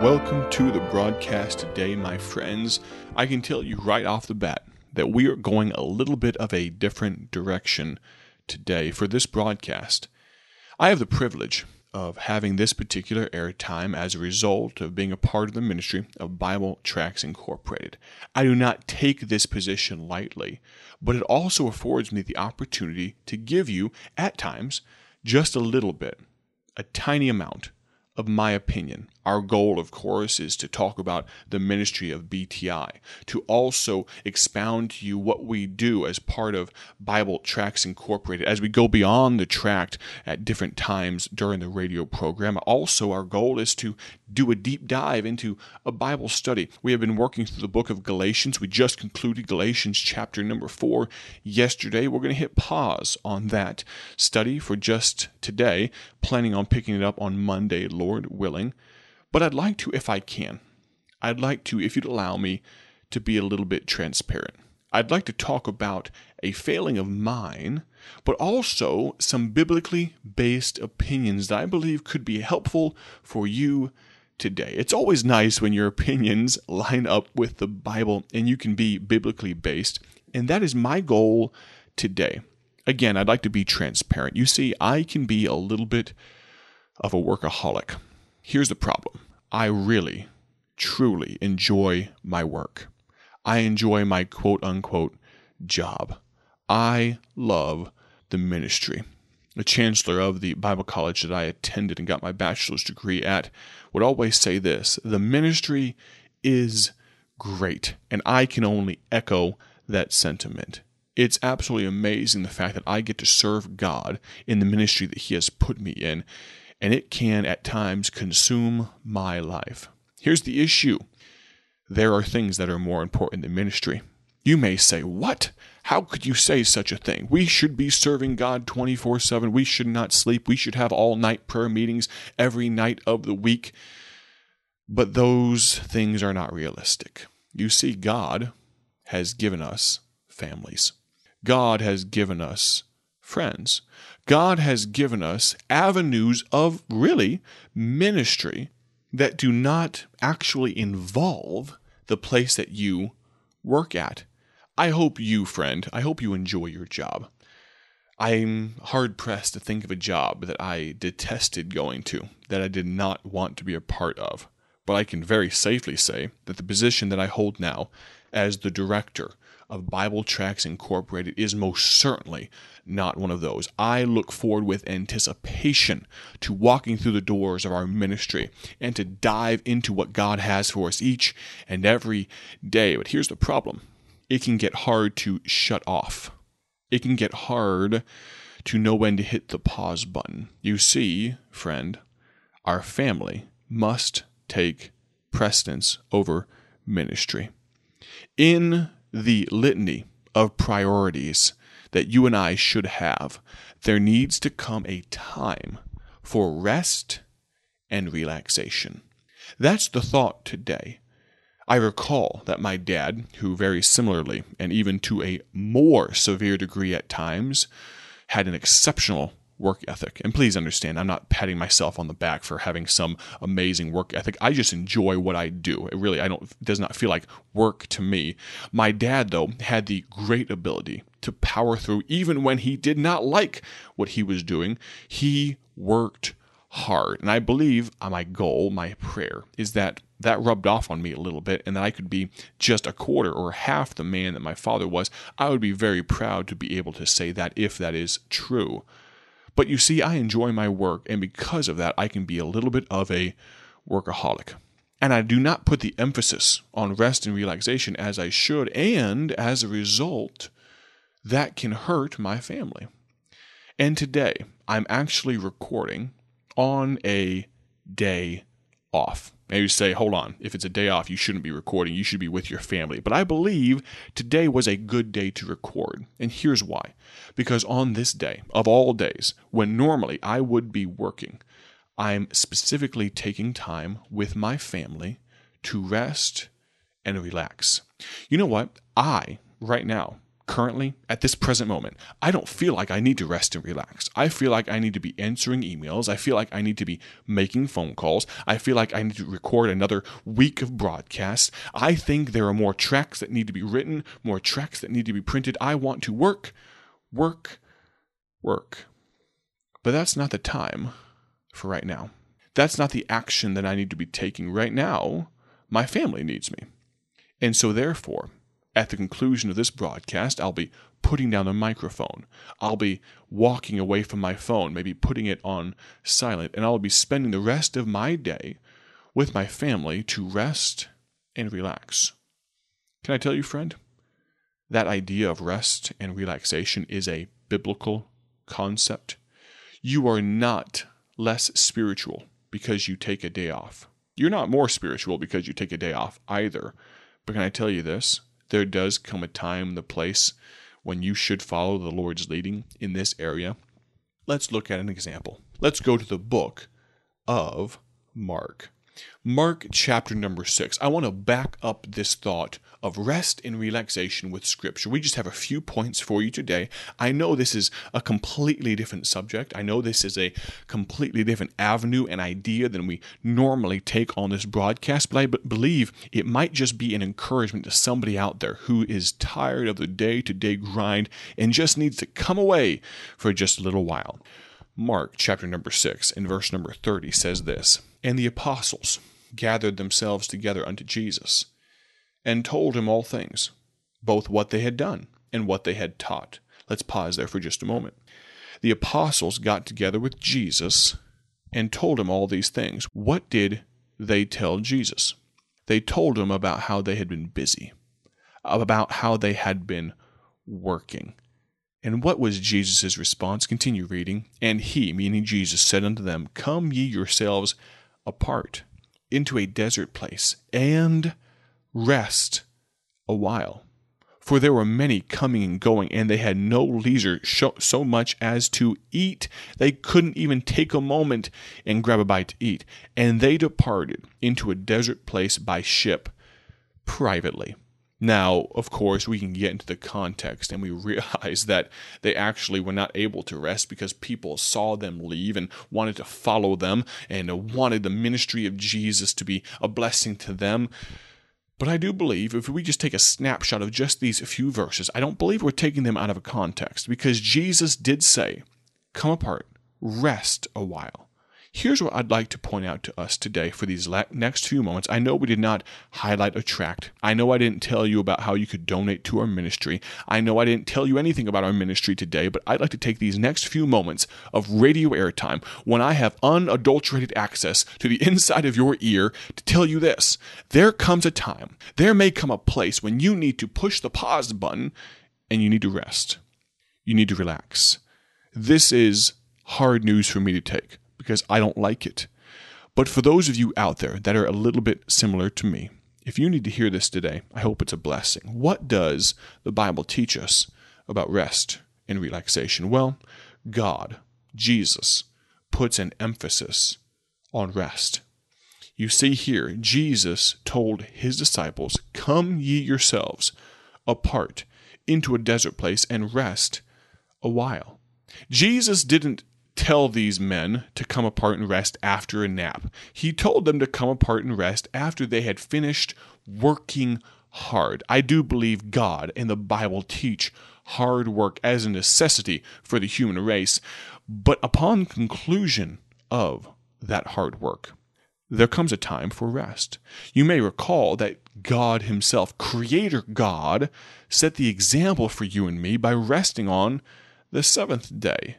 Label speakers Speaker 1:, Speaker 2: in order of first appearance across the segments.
Speaker 1: Welcome to the broadcast today, my friends. I can tell you right off the bat that we are going a little bit of a different direction today for this broadcast. I have the privilege of having this particular airtime as a result of being a part of the ministry of Bible Tracts Incorporated. I do not take this position lightly, but it also affords me the opportunity to give you, at times, just a little bit, a tiny amount of my opinion. Our goal, of course, is to talk about the ministry of BTI, to also expound to you what we do as part of Bible Tracts Incorporated as we go beyond the tract at different times during the radio program. Also, our goal is to do a deep dive into a Bible study. We have been working through the book of Galatians. We just concluded Galatians chapter number four yesterday. We're going to hit pause on that study for just today, planning on picking it up on Monday, Lord willing. But I'd like to, if I can, I'd like to, if you'd allow me, to be a little bit transparent. I'd like to talk about a failing of mine, but also some biblically based opinions that I believe could be helpful for you today. It's always nice when your opinions line up with the Bible and you can be biblically based, and that is my goal today. Again, I'd like to be transparent. You see, I can be a little bit of a workaholic. Here's the problem I really, truly enjoy my work. I enjoy my quote unquote job. I love the ministry. The chancellor of the Bible college that I attended and got my bachelor's degree at would always say this the ministry is great, and I can only echo that sentiment. It's absolutely amazing the fact that I get to serve God in the ministry that He has put me in and it can at times consume my life. Here's the issue there are things that are more important than ministry. You may say, What? How could you say such a thing? We should be serving God 24 7. We should not sleep. We should have all night prayer meetings every night of the week. But those things are not realistic. You see, God has given us families, God has given us friends. God has given us avenues of really ministry that do not actually involve the place that you work at. I hope you, friend, I hope you enjoy your job. I'm hard pressed to think of a job that I detested going to, that I did not want to be a part of. But I can very safely say that the position that I hold now as the director of Bible Tracts Incorporated is most certainly not one of those. I look forward with anticipation to walking through the doors of our ministry and to dive into what God has for us each and every day. But here's the problem it can get hard to shut off, it can get hard to know when to hit the pause button. You see, friend, our family must take precedence over ministry. In the litany of priorities that you and I should have, there needs to come a time for rest and relaxation. That's the thought today. I recall that my dad, who very similarly, and even to a more severe degree at times, had an exceptional work ethic. And please understand, I'm not patting myself on the back for having some amazing work ethic. I just enjoy what I do. It really I don't it does not feel like work to me. My dad though had the great ability to power through even when he did not like what he was doing. He worked hard. And I believe uh, my goal, my prayer is that that rubbed off on me a little bit and that I could be just a quarter or half the man that my father was. I would be very proud to be able to say that if that is true. But you see, I enjoy my work, and because of that, I can be a little bit of a workaholic. And I do not put the emphasis on rest and relaxation as I should, and as a result, that can hurt my family. And today, I'm actually recording on a day off. Maybe you say, hold on, if it's a day off, you shouldn't be recording. You should be with your family. But I believe today was a good day to record. And here's why. Because on this day, of all days, when normally I would be working, I'm specifically taking time with my family to rest and relax. You know what? I, right now, currently, at this present moment, I don't feel like I need to rest and relax. I feel like I need to be answering emails. I feel like I need to be making phone calls. I feel like I need to record another week of broadcasts. I think there are more tracts that need to be written, more tracts that need to be printed. I want to work, work, work. But that's not the time for right now. That's not the action that I need to be taking right now. My family needs me. And so, therefore, at the conclusion of this broadcast, I'll be putting down the microphone. I'll be walking away from my phone, maybe putting it on silent, and I'll be spending the rest of my day with my family to rest and relax. Can I tell you, friend? That idea of rest and relaxation is a biblical concept. You are not less spiritual because you take a day off. You're not more spiritual because you take a day off either. But can I tell you this? There does come a time, the place when you should follow the Lord's leading in this area. Let's look at an example. Let's go to the book of Mark. Mark chapter number six. I want to back up this thought of rest and relaxation with Scripture. We just have a few points for you today. I know this is a completely different subject. I know this is a completely different avenue and idea than we normally take on this broadcast, but I b- believe it might just be an encouragement to somebody out there who is tired of the day to day grind and just needs to come away for just a little while. Mark chapter number 6 and verse number 30 says this And the apostles gathered themselves together unto Jesus and told him all things, both what they had done and what they had taught. Let's pause there for just a moment. The apostles got together with Jesus and told him all these things. What did they tell Jesus? They told him about how they had been busy, about how they had been working. And what was Jesus' response? Continue reading. And he, meaning Jesus, said unto them, Come ye yourselves apart into a desert place, and rest a while. For there were many coming and going, and they had no leisure so much as to eat. They couldn't even take a moment and grab a bite to eat. And they departed into a desert place by ship privately. Now, of course, we can get into the context and we realize that they actually were not able to rest because people saw them leave and wanted to follow them and wanted the ministry of Jesus to be a blessing to them. But I do believe if we just take a snapshot of just these few verses, I don't believe we're taking them out of a context because Jesus did say, Come apart, rest a while. Here's what I'd like to point out to us today for these next few moments. I know we did not highlight a tract. I know I didn't tell you about how you could donate to our ministry. I know I didn't tell you anything about our ministry today, but I'd like to take these next few moments of radio airtime when I have unadulterated access to the inside of your ear to tell you this. There comes a time, there may come a place when you need to push the pause button and you need to rest. You need to relax. This is hard news for me to take because I don't like it. But for those of you out there that are a little bit similar to me, if you need to hear this today, I hope it's a blessing. What does the Bible teach us about rest and relaxation? Well, God, Jesus, puts an emphasis on rest. You see here, Jesus told his disciples, Come ye yourselves apart into a desert place and rest a while. Jesus didn't tell these men to come apart and rest after a nap. He told them to come apart and rest after they had finished working hard. I do believe God and the Bible teach hard work as a necessity for the human race, but upon conclusion of that hard work, there comes a time for rest. You may recall that God Himself, Creator God, set the example for you and me by resting on the seventh day.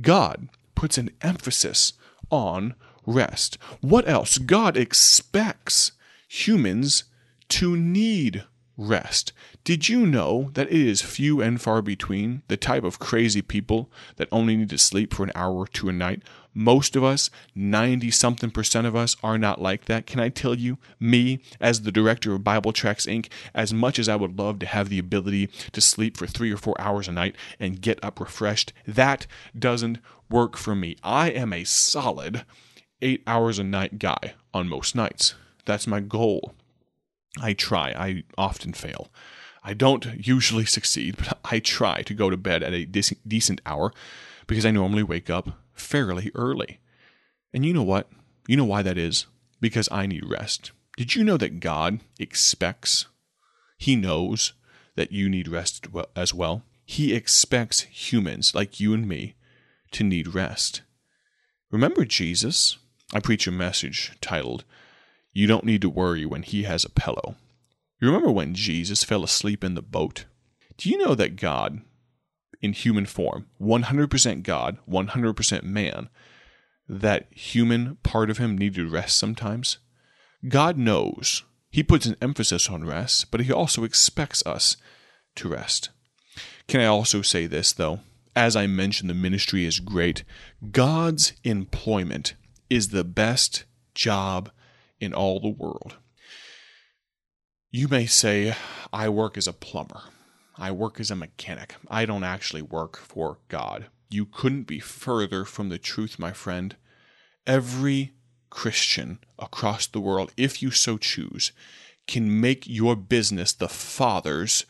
Speaker 1: God puts an emphasis on rest. What else? God expects humans to need rest. Did you know that it is few and far between the type of crazy people that only need to sleep for an hour or two a night? Most of us, 90 something percent of us, are not like that. Can I tell you, me, as the director of Bible Tracts Inc., as much as I would love to have the ability to sleep for three or four hours a night and get up refreshed, that doesn't work for me. I am a solid eight hours a night guy on most nights. That's my goal. I try, I often fail. I don't usually succeed, but I try to go to bed at a decent hour because I normally wake up fairly early. And you know what? You know why that is? Because I need rest. Did you know that God expects, He knows that you need rest as well? He expects humans like you and me to need rest. Remember Jesus? I preach a message titled, You Don't Need to Worry When He Has a Pillow. You remember when Jesus fell asleep in the boat? Do you know that God, in human form, 100% God, 100% man, that human part of him needed rest sometimes? God knows. He puts an emphasis on rest, but he also expects us to rest. Can I also say this, though? As I mentioned, the ministry is great. God's employment is the best job in all the world. You may say, I work as a plumber. I work as a mechanic. I don't actually work for God. You couldn't be further from the truth, my friend. Every Christian across the world, if you so choose, can make your business the Father's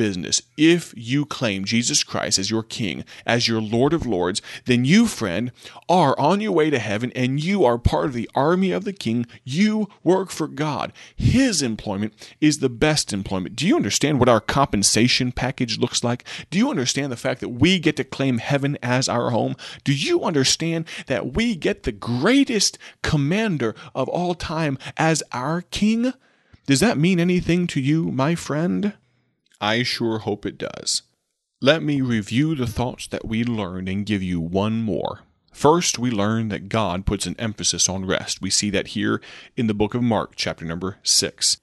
Speaker 1: business. If you claim Jesus Christ as your King, as your Lord of Lords, then you, friend, are on your way to heaven and you are part of the army of the King. You work for God. His employment is the best employment. Do you understand what our compensation package looks like? Do you understand the fact that we get to claim heaven as our home? Do you understand that we get the greatest commander of all time as our King? Does that mean anything to you, my friend? I sure hope it does. Let me review the thoughts that we learned and give you one more. First, we learn that God puts an emphasis on rest. We see that here in the book of Mark, chapter number 6.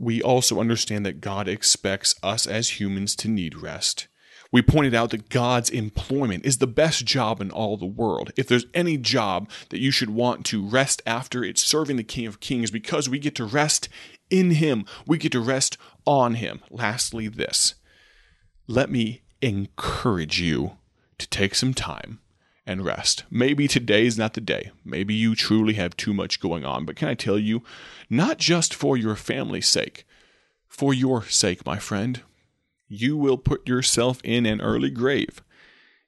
Speaker 1: We also understand that God expects us as humans to need rest. We pointed out that God's employment is the best job in all the world. If there's any job that you should want to rest after, it's serving the King of Kings because we get to rest in Him. We get to rest on Him. Lastly, this let me encourage you to take some time and rest. Maybe today is not the day. Maybe you truly have too much going on. But can I tell you, not just for your family's sake, for your sake, my friend, you will put yourself in an early grave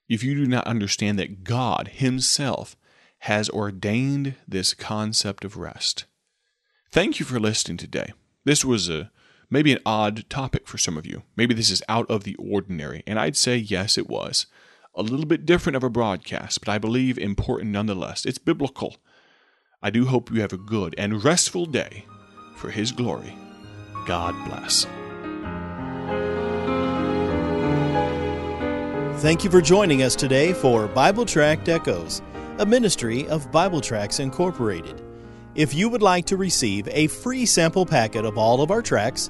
Speaker 1: if you do not understand that God Himself has ordained this concept of rest. Thank you for listening today. This was a maybe an odd topic for some of you. Maybe this is out of the ordinary, and I'd say yes, it was. A little bit different of a broadcast, but I believe important nonetheless. It's biblical. I do hope you have a good and restful day for His glory. God bless.
Speaker 2: Thank you for joining us today for Bible Tract Echoes, a ministry of Bible Tracts Incorporated. If you would like to receive a free sample packet of all of our tracts,